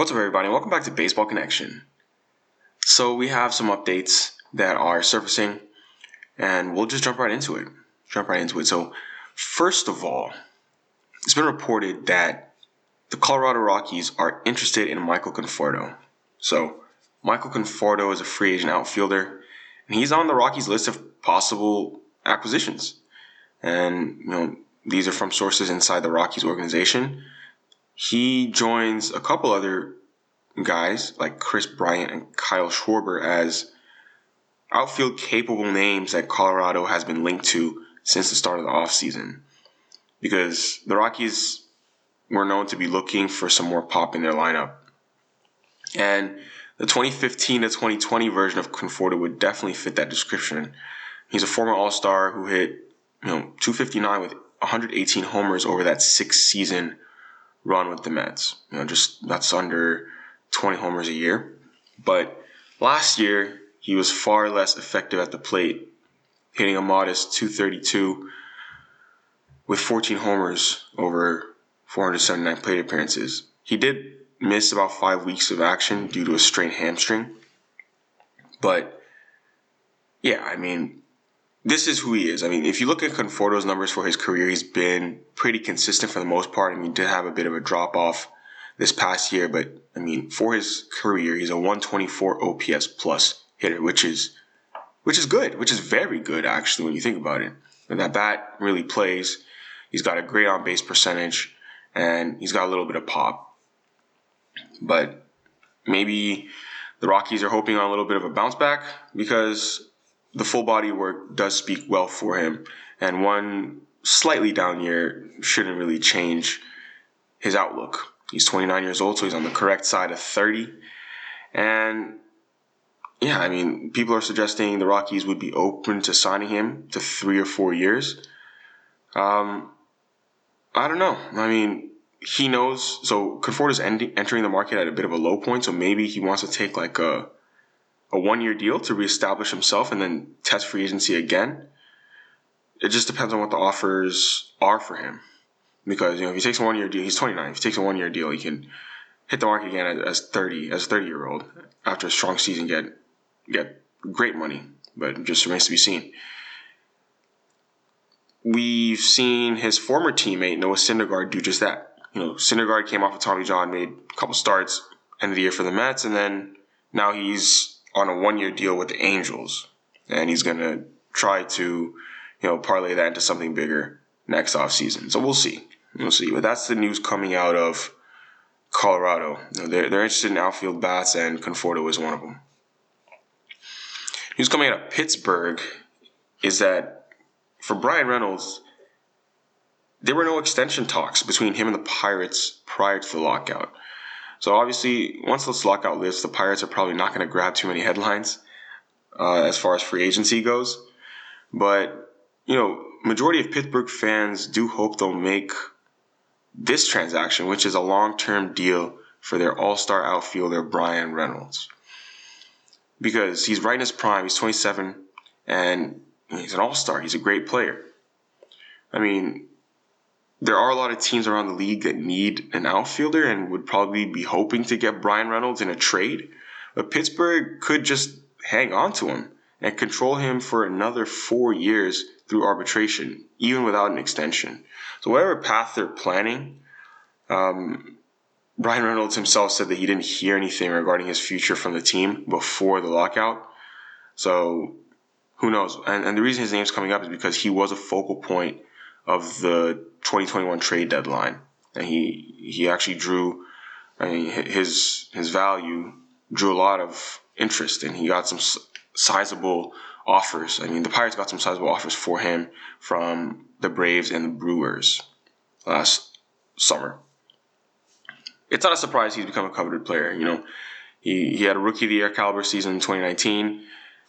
What's up, everybody? Welcome back to Baseball Connection. So, we have some updates that are surfacing, and we'll just jump right into it. Jump right into it. So, first of all, it's been reported that the Colorado Rockies are interested in Michael Conforto. So, Michael Conforto is a free agent outfielder, and he's on the Rockies list of possible acquisitions. And, you know, these are from sources inside the Rockies organization. He joins a couple other guys like Kris Bryant and Kyle Schwarber as outfield capable names that Colorado has been linked to since the start of the offseason. Because the Rockies were known to be looking for some more pop in their lineup. And the 2015 to 2020 version of Conforto would definitely fit that description. He's a former All Star who hit, you know, 259 with 118 homers over that six season run with the Mets. You know, just that's under 20 homers a year. But last year, he was far less effective at the plate, hitting a modest 232 with 14 homers over 479 plate appearances. He did miss about five weeks of action due to a strained hamstring. But yeah, I mean, this is who he is. I mean, if you look at Conforto's numbers for his career, he's been pretty consistent for the most part. I mean, did have a bit of a drop off this past year, but I mean, for his career, he's a 124 OPS plus hitter, which is which is good, which is very good actually when you think about it. And that bat really plays. He's got a great on base percentage, and he's got a little bit of pop. But maybe the Rockies are hoping on a little bit of a bounce back because the full body work does speak well for him, and one slightly down year shouldn't really change his outlook. He's 29 years old, so he's on the correct side of 30. And yeah, I mean, people are suggesting the Rockies would be open to signing him to three or four years. Um, I don't know. I mean, he knows. So Conforto's ending, entering the market at a bit of a low point, so maybe he wants to take like a a one year deal to reestablish himself and then test free agency again. It just depends on what the offers are for him. Because, you know, if he takes a one year deal, he's 29. If he takes a one year deal, he can hit the market again as 30, as a 30 year old after a strong season, get, get great money. But it just remains to be seen. We've seen his former teammate, Noah Syndergaard, do just that. You know, Syndergaard came off of Tommy John, made a couple starts, end of the year for the Mets, and then now he's on a one year deal with the Angels, and he's going to try to, you know, parlay that into something bigger next offseason. So we'll see. We'll see. But that's the news coming out of Colorado. They're, they're interested in outfield bats, and Conforto is one of them. News coming out of Pittsburgh is that for Bryan Reynolds, there were no extension talks between him and the Pirates prior to the lockout. So obviously, once this lockout lifts, the Pirates are probably not going to grab too many headlines uh, as far as free agency goes. But you know, majority of Pittsburgh fans do hope they'll make this transaction, which is a long-term deal for their all-star outfielder Bryan Reynolds, because he's right in his prime. He's 27, and he's an all-star. He's a great player. I mean, there are a lot of teams around the league that need an outfielder and would probably be hoping to get Bryan Reynolds in a trade. But Pittsburgh could just hang on to him and control him for another four years through arbitration, even without an extension. So, whatever path they're planning, um, Bryan Reynolds himself said that he didn't hear anything regarding his future from the team before the lockout. So, who knows? And, and the reason his name's coming up is because he was a focal point of the 2021 trade deadline, and he he actually drew. I mean, his his value drew a lot of interest, and he got some sizable offers. I mean, the Pirates got some sizable offers for him from the Braves and the Brewers last summer. It's not a surprise he's become a coveted player. You know, he, he had a rookie of the year caliber season in 2019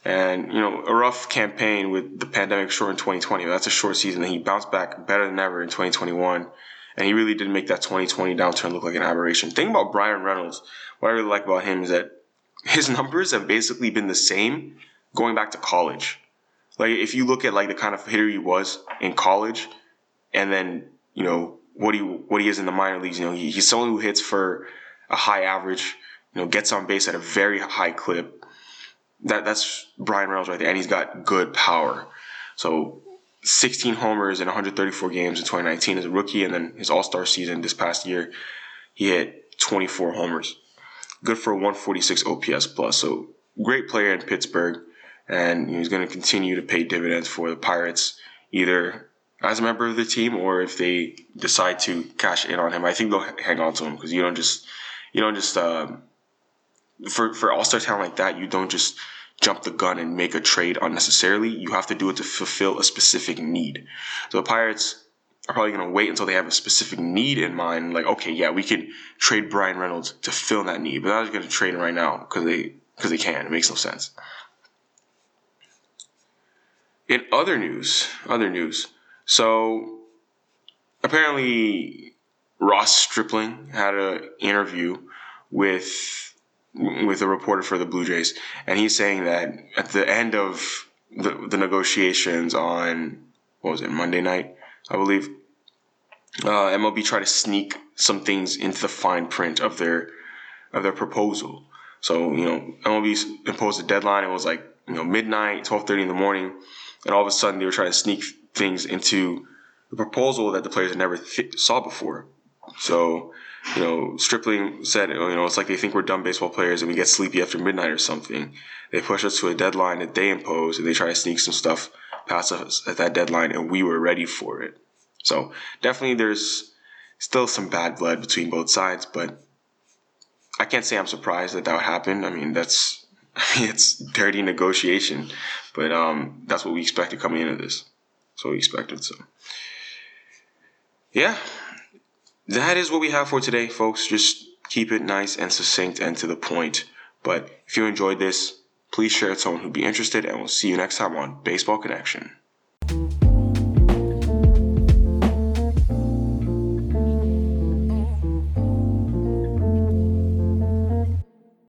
and you know a rough campaign with the pandemic short in 2020 that's a short season and he bounced back better than ever in 2021 and he really did make that 2020 downturn look like an aberration thing about Bryan reynolds what i really like about him is that his numbers have basically been the same going back to college like if you look at like the kind of hitter he was in college and then you know what he what he is in the minor leagues you know he, he's someone who hits for a high average, you know, gets on base at a very high clip. That that's Bryan Reynolds right there, and he's got good power. So 16 homers in 134 games in 2019 as a rookie, and then his All Star season this past year, he hit 24 homers. Good for a 146 OPS plus. So great player in Pittsburgh, and he's going to continue to pay dividends for the Pirates, either as a member of the team or if they decide to cash in on him. I think they'll hang on to him because you don't just you don't just um, for for All Star talent like that, you don't just jump the gun and make a trade unnecessarily. You have to do it to fulfill a specific need. So the Pirates are probably going to wait until they have a specific need in mind. Like, okay, yeah, we can trade Bryan Reynolds to fill that need, but they're going to trade him right now because they because they can. It makes no sense. In other news, other news. So apparently Ross Stripling had an interview with with a reporter for the Blue Jays, and he's saying that at the end of the, the negotiations on what was it Monday night, I believe, uh, MLB tried to sneak some things into the fine print of their of their proposal. So you know, MLB imposed a deadline. It was like you know midnight, twelve thirty in the morning, and all of a sudden they were trying to sneak things into the proposal that the players had never th- saw before. So you know, Stripling said, oh, you know, it's like they think we're dumb baseball players and we get sleepy after midnight or something. They push us to a deadline that they impose and they try to sneak some stuff past us at that deadline and we were ready for it. So definitely there's still some bad blood between both sides, but I can't say I'm surprised that that would happen. I mean, that's, it's dirty negotiation, but, um, that's what we expected coming into this. What we expected. So yeah, that is what we have for today, folks. Just keep it nice and succinct and to the point. But if you enjoyed this, please share it to someone who'd be interested, and we'll see you next time on Baseball Connection.